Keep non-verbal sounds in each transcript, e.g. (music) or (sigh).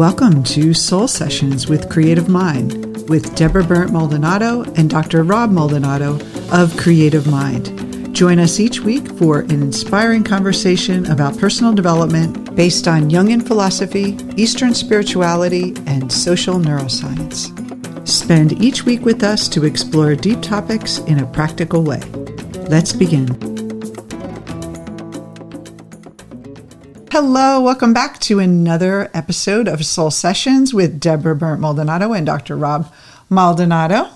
Welcome to Soul Sessions with Creative Mind with Deborah Berndt Maldonado and Dr. Rob Maldonado of Creative Mind. Join us each week for an inspiring conversation about personal development based on Jungian philosophy, Eastern spirituality, and social neuroscience. Spend each week with us to explore deep topics in a practical way. Let's begin. Hello, welcome back to another episode of Soul Sessions with Deborah Berndt Maldonado and Dr. Rob Maldonado.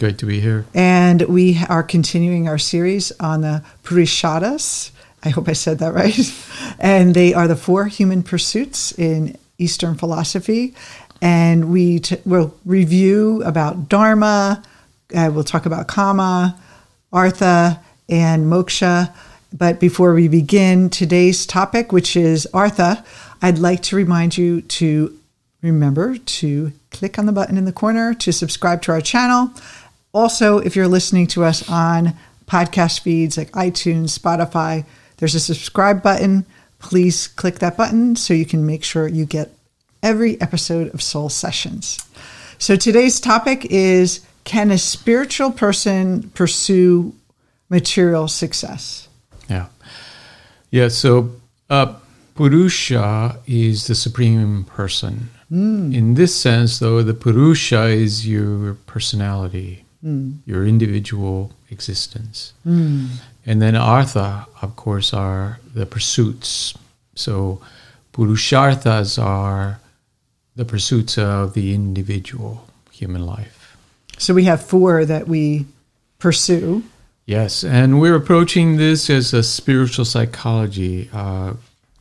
Great to be here. And we are continuing our series on the Purusharthas. I hope I said that right. (laughs) and they are the four human pursuits in Eastern philosophy. And we t- will review about Dharma, uh, we'll talk about Kama, Artha, and Moksha. But before we begin today's topic, which is Artha, I'd like to remind you to remember to click on the button in the corner to subscribe to our channel. Also, if you're listening to us on podcast feeds like iTunes, Spotify, there's a subscribe button. Please click that button so you can make sure you get every episode of Soul Sessions. So today's topic is Can a spiritual person pursue material success? Yeah. Yeah. So, uh, Purusha is the supreme person. Mm. In this sense, though, the Purusha is your personality, mm. your individual existence. Mm. And then Artha, of course, are the pursuits. So, Purusharthas are the pursuits of the individual human life. So, we have four that we pursue. Yes, and we're approaching this as a spiritual psychology. Uh,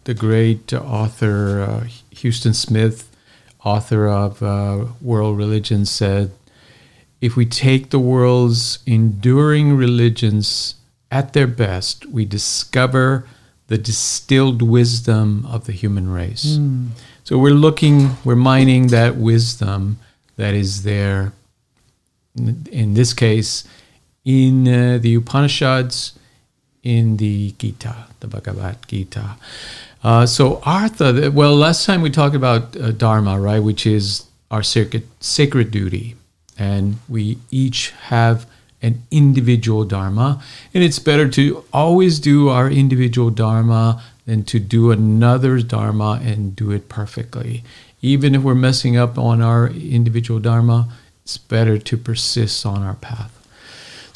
the great author uh, Huston Smith, author of uh, World Religion, said if we take the world's enduring religions at their best, we discover the distilled wisdom of the human race. Mm. So we're looking, we're mining that wisdom that is there. In this case, in uh, the Upanishads, in the Gita, the Bhagavad Gita. Uh, so Artha, well, last time we talked about uh, Dharma, right, which is our sacred, sacred duty. And we each have an individual Dharma. And it's better to always do our individual Dharma than to do another Dharma and do it perfectly. Even if we're messing up on our individual Dharma, it's better to persist on our path.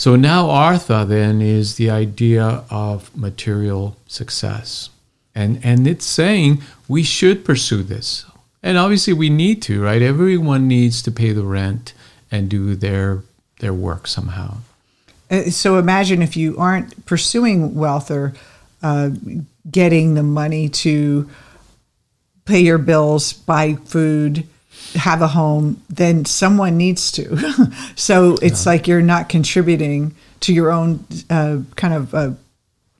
So now Artha then is the idea of material success. And and it's saying we should pursue this. And obviously we need to, right? Everyone needs to pay the rent and do their their work somehow. Uh, so imagine if you aren't pursuing wealth or uh, getting the money to pay your bills, buy food, have a home, then someone needs to. (laughs) so it's yeah. like you're not contributing to your own uh, kind of uh,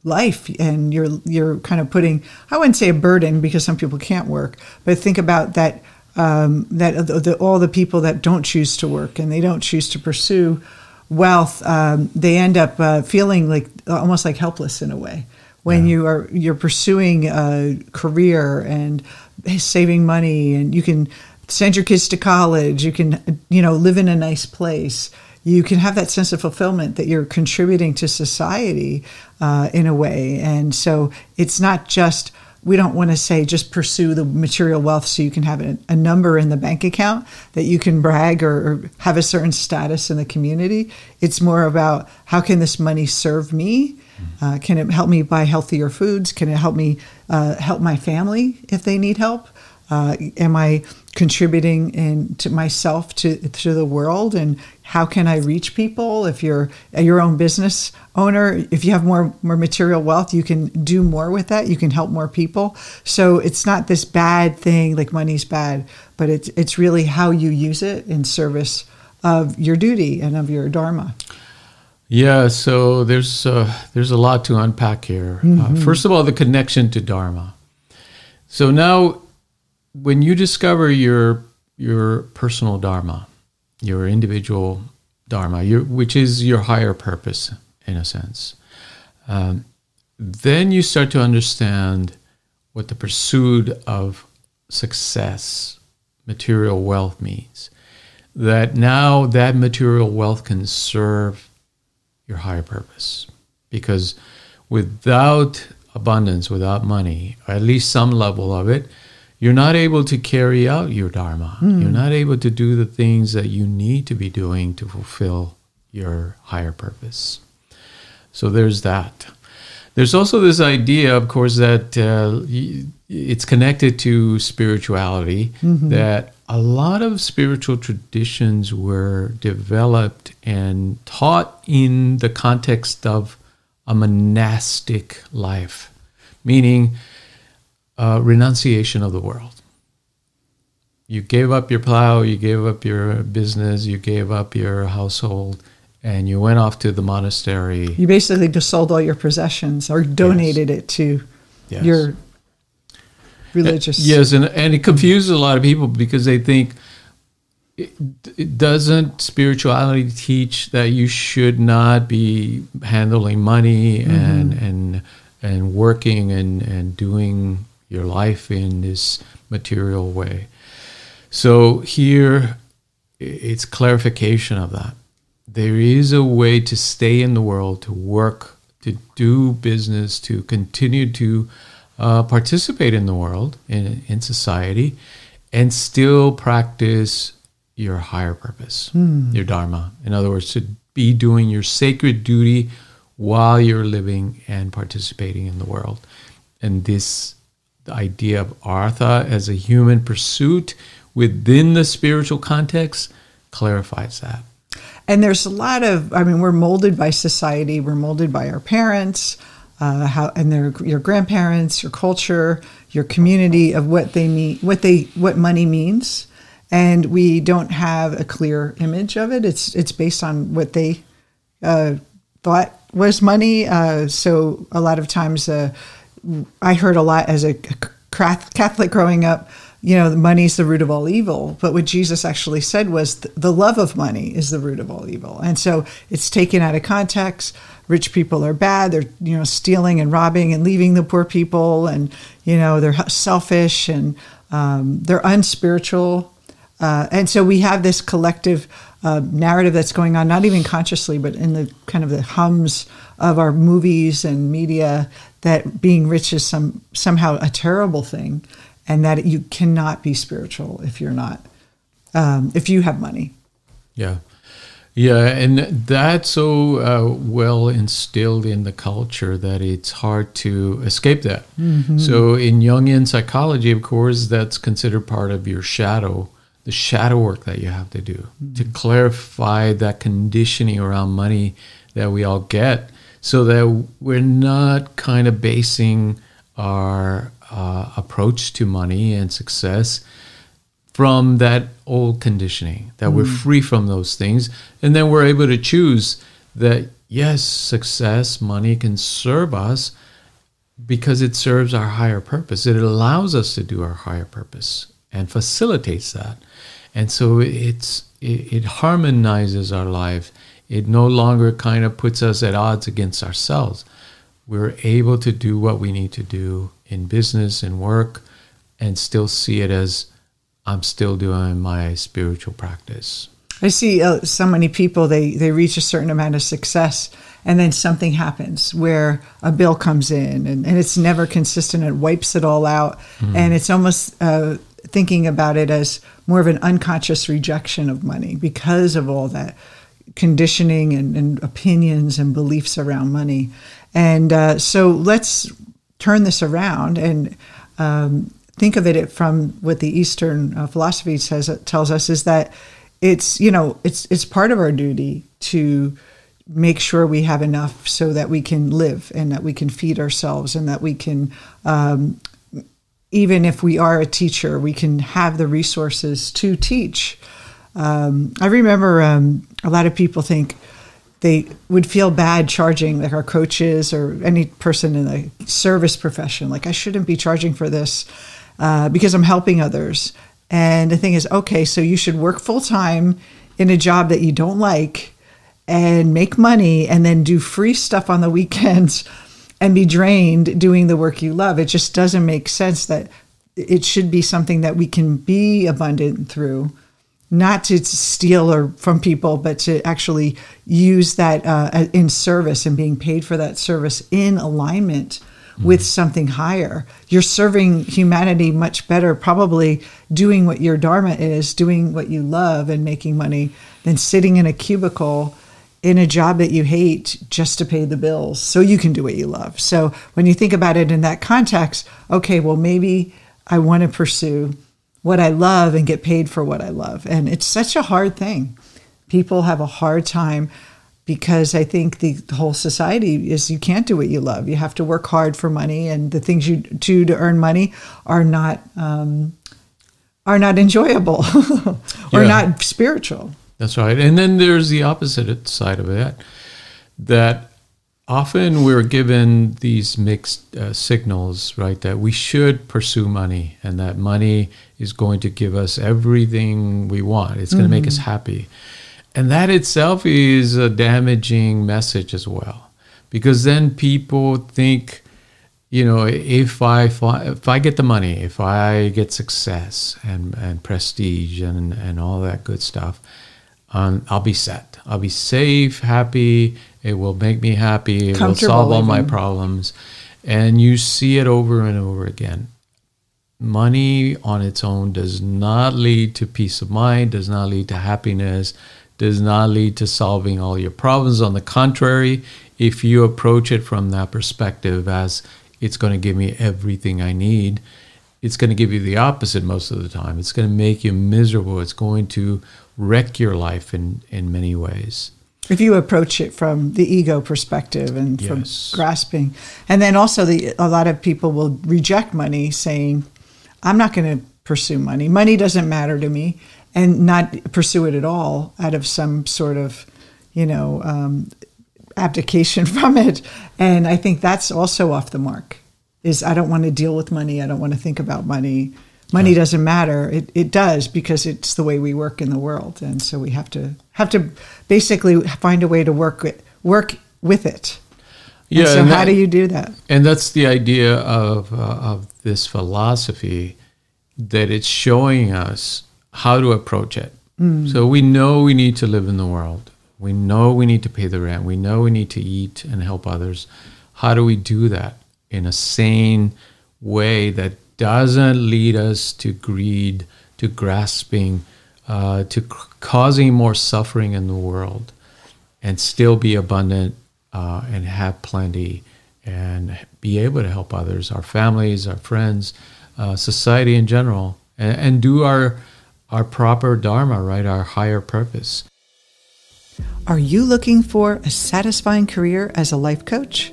life, and you're you're kind of putting I wouldn't say a burden because some people can't work, but think about that um, that the, the, all the people that don't choose to work and they don't choose to pursue wealth, um, they end up uh, feeling like almost like helpless in a way when yeah. you are you're pursuing a career and saving money and you can send your kids to college, you can, you know, live in a nice place. You can have that sense of fulfillment that you're contributing to society uh, in a way. And so it's not just, we don't want to say just pursue the material wealth so you can have a, a number in the bank account that you can brag or, or, have a certain status in the community. It's more about how can this money serve me? Mm-hmm. Uh, can it help me buy healthier foods? Can it help me uh, help my family if they need help? Uh, am I contributing in to myself to to the world and how can I reach people if you're your own business owner if you have more more material wealth you can do more with that you can help more people so it's not this bad thing like money's bad but it's it's really how you use it in service of your duty and of your dharma yeah, so there's uh, there's a lot to unpack here. Uh, mm-hmm. Uh, first of all, the connection to Dharma. So now when you discover your your personal dharma, your individual dharma, your, which is your higher purpose in a sense, um, then you start to understand what the pursuit of success material wealth means. That now that material wealth can serve your higher purpose. Because without abundance, without money, or at least some level of it, you're not able to carry out your dharma. Mm. You're not able to do the things that you need to be doing to fulfill your higher purpose. So there's that. There's also this idea, of course, that uh, it's connected to spirituality, mm-hmm. that a lot of spiritual traditions were developed and taught in the context of a monastic life, meaning uh, renunciation of the world. You gave up your plow, you gave up your business, you gave up your household, and you went off to the monastery. You basically just sold all your possessions or donated yes. it to yes. your religious. Yes, and, and it confuses a lot of people because they think it, it doesn't spirituality teach that you should not be handling money mm-hmm. and and and working and, and doing your life in this material way. So here it's clarification of that. There is a way to stay in the world, to work, to do business, to continue to uh, participate in the world, in, in society, and still practice your higher purpose, hmm. your dharma. In other words, to be doing your sacred duty while you're living and participating in the world. And this the idea of artha as a human pursuit within the spiritual context clarifies that. And there's a lot of, I mean, we're molded by society, we're molded by our parents, uh, how, and their your grandparents, your culture, your community of what they mean, what they, what money means, and we don't have a clear image of it. It's it's based on what they uh, thought was money. Uh, so a lot of times uh, I heard a lot as a Catholic growing up, you know, money is the root of all evil. But what Jesus actually said was the love of money is the root of all evil. And so it's taken out of context. Rich people are bad. They're, you know, stealing and robbing and leaving the poor people. And, you know, they're selfish and um, they're unspiritual. Uh, and so we have this collective uh, narrative that's going on, not even consciously, but in the kind of the hums of our movies and media that being rich is some somehow a terrible thing, and that you cannot be spiritual if you're not um, if you have money. Yeah. Yeah, and that's so uh, well instilled in the culture that it's hard to escape that. Mm-hmm. So, in Jungian psychology, of course, that's considered part of your shadow, the shadow work that you have to do mm-hmm. to clarify that conditioning around money that we all get so that we're not kind of basing our uh, approach to money and success from that old conditioning, that mm. we're free from those things. And then we're able to choose that, yes, success, money can serve us because it serves our higher purpose. It allows us to do our higher purpose and facilitates that. And so it's it, it harmonizes our life it no longer kind of puts us at odds against ourselves. We're able to do what we need to do in business and work and still see it as I'm still doing my spiritual practice. I see uh, so many people, they, they reach a certain amount of success and then something happens where a bill comes in and, and it's never consistent. It wipes it all out. Mm. And it's almost uh, thinking about it as more of an unconscious rejection of money because of all that conditioning and, and opinions and beliefs around money. And uh, so let's turn this around and um, think of it from what the Eastern uh, philosophy says tells us is that it's you know it's it's part of our duty to make sure we have enough so that we can live and that we can feed ourselves and that we can um, even if we are a teacher we can have the resources to teach um, I remember um, a lot of people think they would feel bad charging, like our coaches or any person in the service profession. Like, I shouldn't be charging for this uh, because I'm helping others. And the thing is, okay, so you should work full time in a job that you don't like and make money and then do free stuff on the weekends and be drained doing the work you love. It just doesn't make sense that it should be something that we can be abundant through not to steal or from people, but to actually use that uh, in service and being paid for that service in alignment with something higher. You're serving humanity much better, probably doing what your dharma is, doing what you love, and making money than sitting in a cubicle in a job that you hate just to pay the bills so you can do what you love. So when you think about it in that context, okay, well, maybe I want to pursue what I love and get paid for what I love. And it's such a hard thing. People have a hard time because I think the, whole society is you can't do what you love. You have to work hard for money, and the things you do to earn money are not um, are not enjoyable (laughs) or yeah. not spiritual. That's right. And then there's the opposite side of that that often we're given these mixed uh, signals, right? That we should pursue money and that money is going to give us everything we want. It's going to mm-hmm. make us happy. And that itself is a damaging message as well. Because then people think, you know, if I if I get the money, if I get success and, and prestige and, and all that good stuff, um, I'll be set. I'll be safe, happy. It will make me happy. It will solve all my problems. And you see it over and over again. Money on its own does not lead to peace of mind, does not lead to happiness, does not lead to solving all your problems. On the contrary, if you approach it from that perspective as it's going to give me everything I need, it's going to give you the opposite most of the time. It's going to make you miserable. It's going to wreck your life in, in many ways. If you approach it from the ego perspective and from grasping, and then also the a lot of people will reject money, saying, "I'm not going to pursue money. Money doesn't matter to me." and not pursue it at all out of some sort of, you know, um, abdication (laughs) from it. And I think that's also off the mark. Is I don't want to deal with money. I don't want to think about money. Money doesn't matter. It, it does because it's the way we work in the world, and so we have to have to basically find a way to work with, work with it. Yeah. And so, and how that, do you do that? And that's the idea of uh, of this philosophy that it's showing us how to approach it. Mm. So we know we need to live in the world. We know we need to pay the rent. We know we need to eat and help others. How do we do that in a sane way that doesn't lead us to greed, to grasping, uh, to causing more suffering in the world, and still be abundant uh, and have plenty and be able to help others, our families, our friends, uh, society in general, and, and do our our proper dharma, right? Our higher purpose. Are you looking for a satisfying career as a life coach?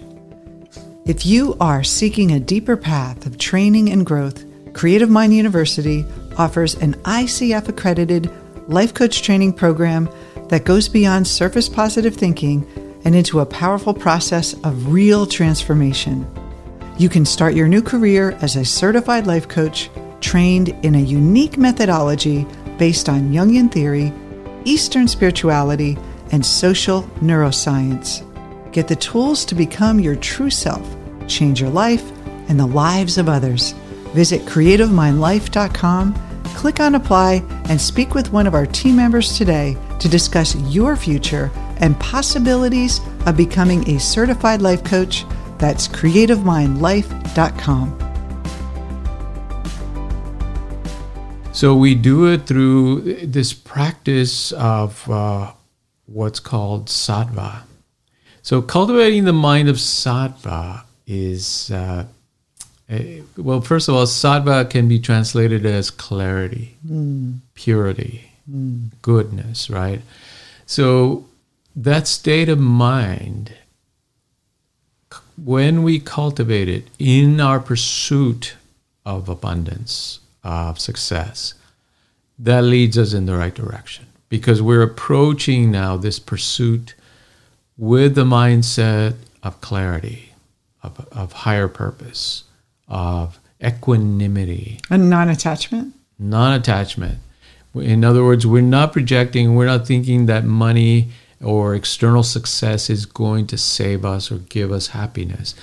If you are seeking a deeper path of training and growth, Creative Mind University offers an ICF accredited life coach training program that goes beyond surface positive thinking and into a powerful process of real transformation. You can start your new career as a certified life coach trained in a unique methodology based on Jungian theory, Eastern spirituality, and social neuroscience. Get the tools to become your true self, change your life, and the lives of others. Visit creativemindlife.com, click on apply, and speak with one of our team members today to discuss your future and possibilities of becoming a certified life coach. That's creativemindlife.com. So we do it through this practice of uh, what's called sattva. So cultivating the mind of sattva is, uh, a, well, first of all, sattva can be translated as clarity, mm. purity, mm. goodness, right? So that state of mind, when we cultivate it in our pursuit of abundance, of success, that leads us in the right direction because we're approaching now this pursuit with the mindset of clarity, of, of higher purpose, of equanimity. And non attachment? Non attachment. In other words, we're not projecting, we're not thinking that money or external success is going to save us or give us happiness.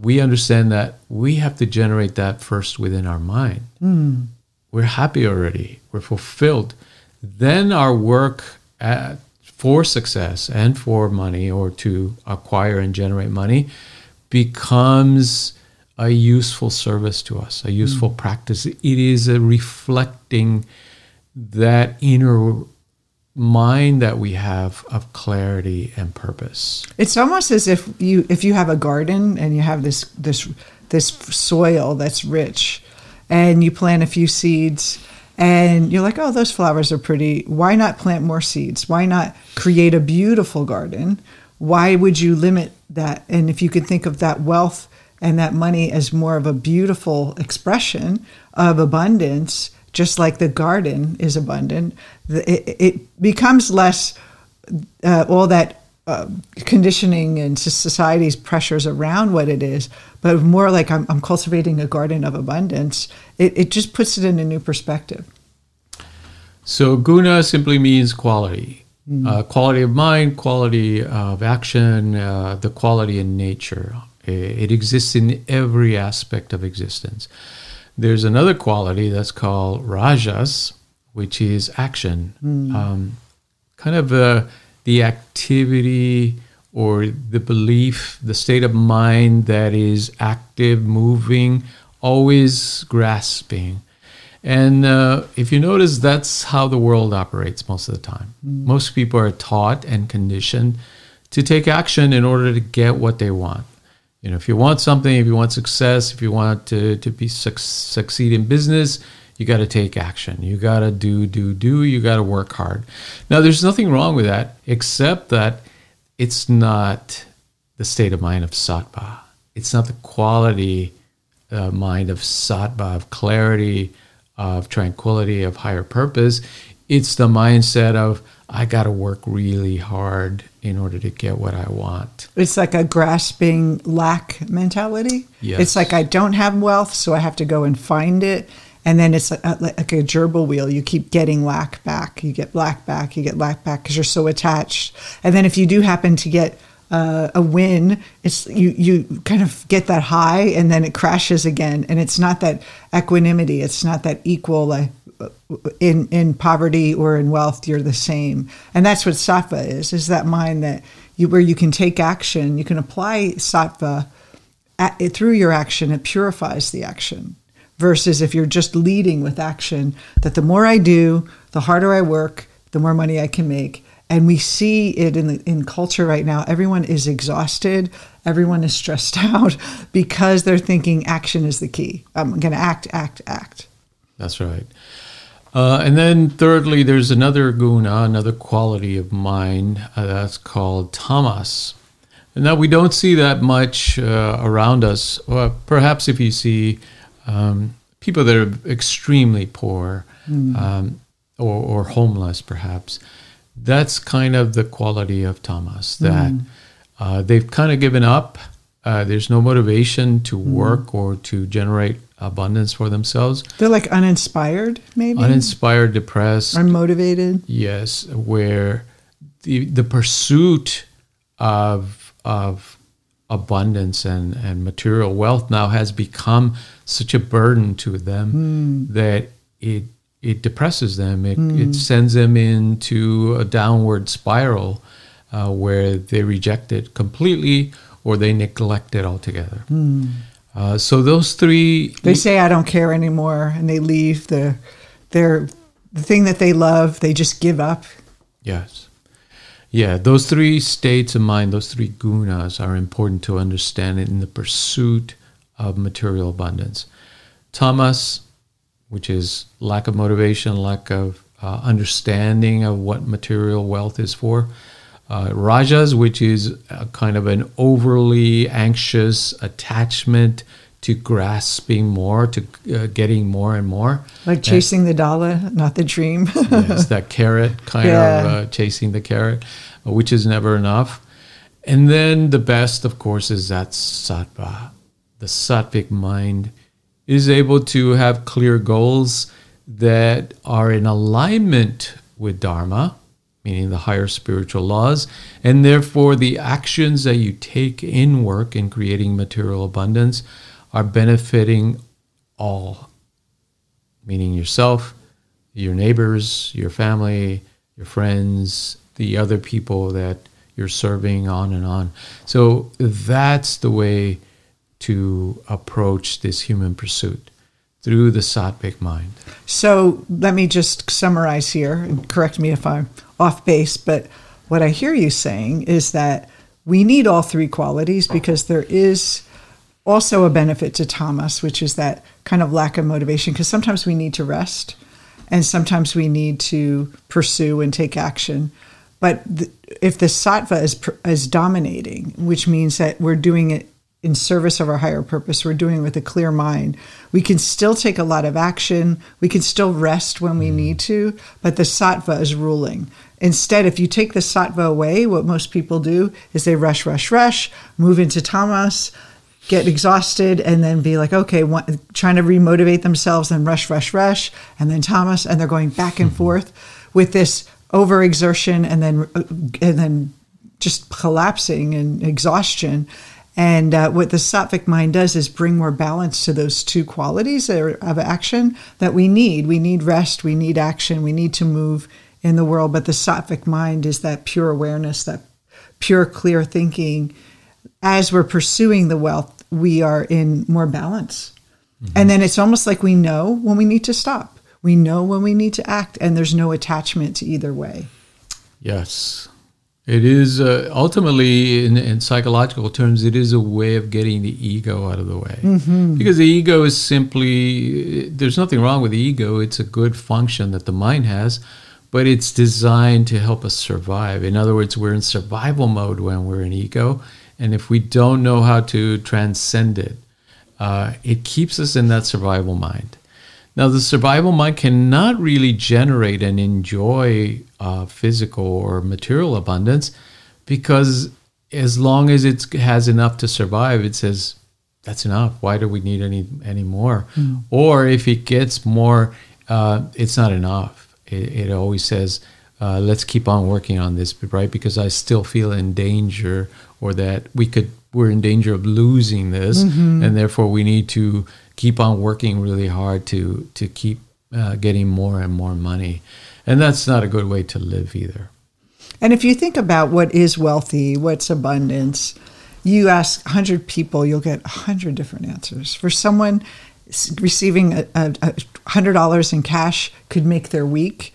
we understand that we have to generate that first within our mind. Hmm. We're happy already, we're fulfilled. Then our work at, for success and for money or to acquire and generate money becomes a useful service to us, a useful mm. practice. It is a reflecting that inner mind that we have of clarity and purpose. It's almost as if you if you have a garden and you have this this this soil that's rich and you plant a few seeds and you're like, "Oh, those flowers are pretty. Why not plant more seeds? Why not create a beautiful garden? Why would you limit that? And if you could think of that wealth and that money as more of a beautiful expression of abundance, just like the garden is abundant, it, it becomes less uh, all that uh, conditioning and society's pressures around what it is, but more like I'm, I'm cultivating a garden of abundance. It, it just puts it in a new perspective. So, guna simply means quality. Uh, quality of mind, quality of action, uh, the quality in nature. It, it exists in every aspect of existence. There's another quality that's called rajas, which is action. Um, kind of uh, the activity or the belief, the state of mind that is active, moving, always grasping. And uh, if you notice, that's how the world operates most of the time. Most people are taught and conditioned to take action in order to get what they want. You know, if you want something, if you want success, if you want to, to be suc succeed in business, you got to take action. You got to do, do, do. You got to work hard. Now, there's nothing wrong with that, except that it's not the state of mind of sattva. It's not the quality uh, mind of sattva, of clarity, of tranquility, of higher purpose. It's the mindset of, I got to work really hard in order to get what I want. It's like a grasping lack mentality. Yes. It's like I don't have wealth, so I have to go and find it. And then it's uh, like a, like a gerbil wheel. You keep getting lack back. You get lack back. You get lack back because you're so attached. And then if you do happen to get uh, a win, it's you you kind of get that high, and then it crashes again. And it's not that equanimity. It's not that equal. Like in in poverty or in wealth, you're the same. And that's what sattva is. Is that mind that you where you can take action. You can apply sattva at, through your action. It purifies the action versus if you're just leading with action that the more I do, the harder I work, the more money I can make. And we see it in the, in culture right now. Everyone is exhausted. Everyone is stressed (laughs) out because they're thinking action is the key. I'm going to act, act, act. That's right. Uh, and then thirdly, there's another guna, another quality of mind uh, that's called tamas. And now we don't see that much uh, around us. Well, perhaps if you see um, people that are extremely poor um, or, or homeless, perhaps, that's kind of the quality of tamas that uh, they've kind of given up. Uh, there's no motivation to work or to generate abundance for themselves. They're like uninspired, maybe Uninspired, depressed, unmotivated. Yes, where the the pursuit of of abundance and, and material wealth now has become such a burden to them that it it depresses them. It, it sends them into a downward spiral uh, where they reject it completely or they neglect it altogether. Uh, so those three They say I don't care anymore, and they leave the their the thing that they love. They just give up. Yes. Yeah, those three states of mind, those three gunas are important to understand in the pursuit of material abundance. Tamas, which is lack of motivation, lack of uh, understanding of what material wealth is for. Uh, rajas, which is a kind of an overly anxious attachment to grasping more, to uh, getting more and more. Like chasing the dollar, not the dream. (laughs) yes, that carrot kind Yeah. of uh, chasing the carrot, uh, which is never enough. And then the best, of course, is that sattva. The sattvic mind is able to have clear goals that are in alignment with dharma, meaning the higher spiritual laws, and therefore the actions that you take in work in creating material abundance are benefiting all, meaning yourself, your neighbors, your family, your friends, the other people that you're serving, on and on. So that's the way to approach this human pursuit through the sattvic mind. So let me just summarize here and correct me if I'm off base, but what I hear you saying is that we need all three qualities because there is also a benefit to tamas, which is that kind of lack of motivation, because sometimes we need to rest and sometimes we need to pursue and take action. But if the sattva is, is dominating, which means that we're doing it in service of our higher purpose, we're doing it with a clear mind, we can still take a lot of action. We can still rest when we mm. need to, but the sattva is ruling. Instead, if you take the sattva away, what most people do is they rush, rush, rush, move into tamas, get exhausted, and then be like, okay, one, trying to remotivate themselves, and rush, rush, rush, and then tamas, and they're going back and mm-hmm. forth with this overexertion, and then uh, and then just collapsing and exhaustion. And uh, what the sattvic mind does is bring more balance to those two qualities of action that we need. We need rest, we need action, we need to move in the world. But the sattvic mind is that pure awareness, that pure, clear thinking. As we're pursuing the wealth, we are in more balance. Mm-hmm. And then it's almost like we know when we need to stop, we know when we need to act, and there's no attachment to either way. Yes. It is uh, ultimately, in, in, psychological terms, it is a way of getting the ego out of the way. Mm-hmm. Because the ego is simply, there's nothing wrong with the ego. It's a good function that the mind has, but it's designed to help us survive. In other words, we're in survival mode when we're in ego. And if we don't know how to transcend it, uh, it keeps us in that survival mind. Now, the survival mind cannot really generate and enjoy uh, physical or material abundance because as long as it has enough to survive, it says, that's enough. Why do we need any any more? Mm. Or if it gets more, uh, it's not enough. It, it always says, uh, let's keep on working on this, right? Because I still feel in danger, or that we could we're in danger of losing this, mm-hmm. and therefore we need to keep on working really hard to to keep uh, getting more and more money. And that's not a good way to live either. And if you think about what is wealthy, what's abundance, you ask 100 people, you'll get 100 different answers. For someone receiving a, a, a $100 in cash could make their week.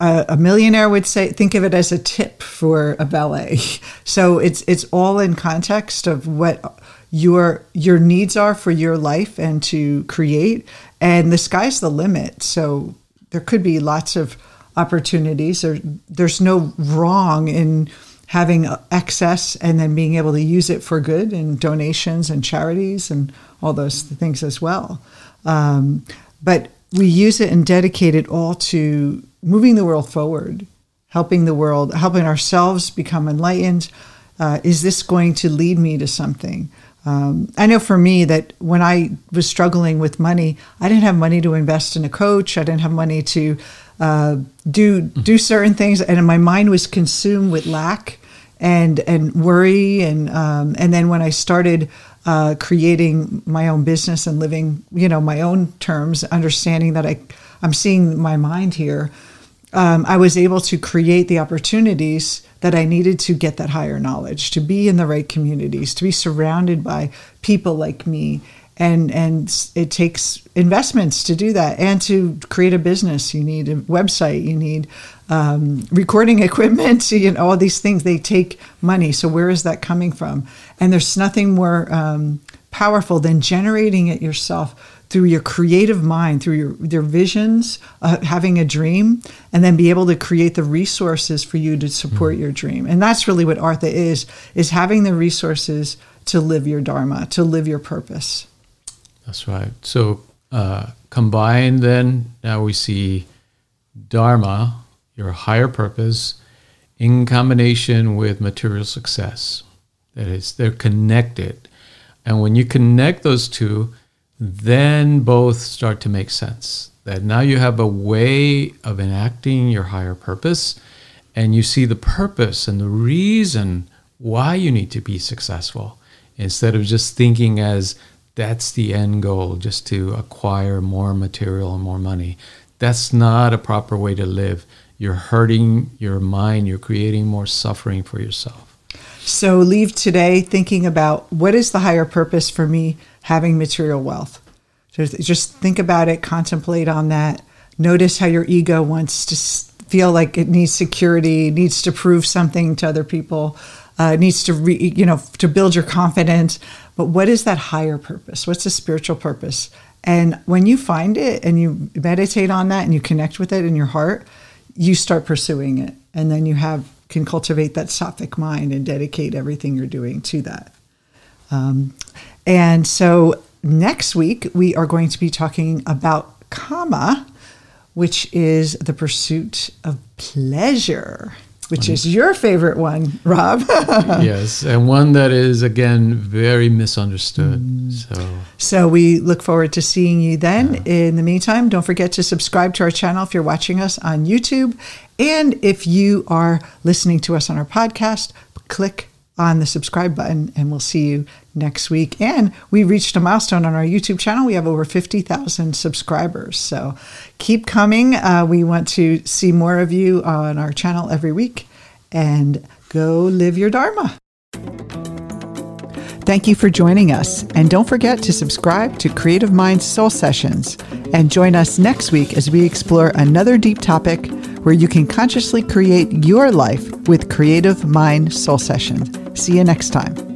Uh, a millionaire would say, think of it as a tip for a ballet. (laughs) So it's it's all in context of what your your needs are for your life and to create, and the sky's the limit. So there could be lots of opportunities. There, there's no wrong in having excess and then being able to use it for good and donations and charities and all those things as well. Um, but we use it and dedicate it all to moving the world forward, helping the world, helping ourselves become enlightened. Uh, is this going to lead me to something? Um, I know for me that when I was struggling with money, I didn't have money to invest in a coach. I didn't have money to uh, do do certain things, and my mind was consumed with lack and and worry, and um, and then when I started uh, creating my own business and living, you know, my own terms, understanding that I I'm seeing my mind here, um, I was able to create the opportunities that I needed to get that higher knowledge, to be in the right communities, to be surrounded by people like me. And and it takes investments to do that and to create a business. You need a website you need um, recording (laughs) equipment you know all these things. They take money. So where is that coming from? And there's nothing more um, powerful than generating it yourself through your creative mind through your, your visions uh, having a dream and then be able to create the resources for you to support mm. your dream and that's really what artha is is having the resources to live your dharma to live your purpose that's right. So uh, combined, then now we see Dharma, your higher purpose, in combination with material success. That is, they're connected. And when you connect those two, then both start to make sense. That now you have a way of enacting your higher purpose, and you see the purpose and the reason why you need to be successful instead of just thinking as that's the end goal, just to acquire more material and more money. That's not a proper way to live. You're hurting your mind, you're creating more suffering for yourself. So leave today thinking about what is the higher purpose for me having material wealth. Just, think about it, contemplate on that. Notice how your ego wants to feel like it needs security, needs to prove something to other people, uh, needs to re, you know to build your confidence. But what is that higher purpose? What's the spiritual purpose? And when you find it and you meditate on that and you connect with it in your heart, you start pursuing it, and then you have can cultivate that sattvic mind and dedicate everything you're doing to that. Um, and so next week, we are going to be talking about kama, which is the pursuit of pleasure which is your favorite one, Rob. (laughs) yes, and one that is again very misunderstood. Mm. So, so we look forward to seeing you then. Yeah. In the meantime, don't forget to subscribe to our channel if you're watching us on YouTube, and if you are listening to us on our podcast, click on the subscribe button, and we'll see you next week. And we reached a milestone on our YouTube channel. We have over 50,000 subscribers. So keep coming. Uh, we want to see more of you on our channel every week and go live your Dharma. Thank you for joining us. And don't forget to subscribe to Creative Minds Soul Sessions and join us next week as we explore another deep topic where you can consciously create your life with Creative Mind Soul Sessions. See you next time.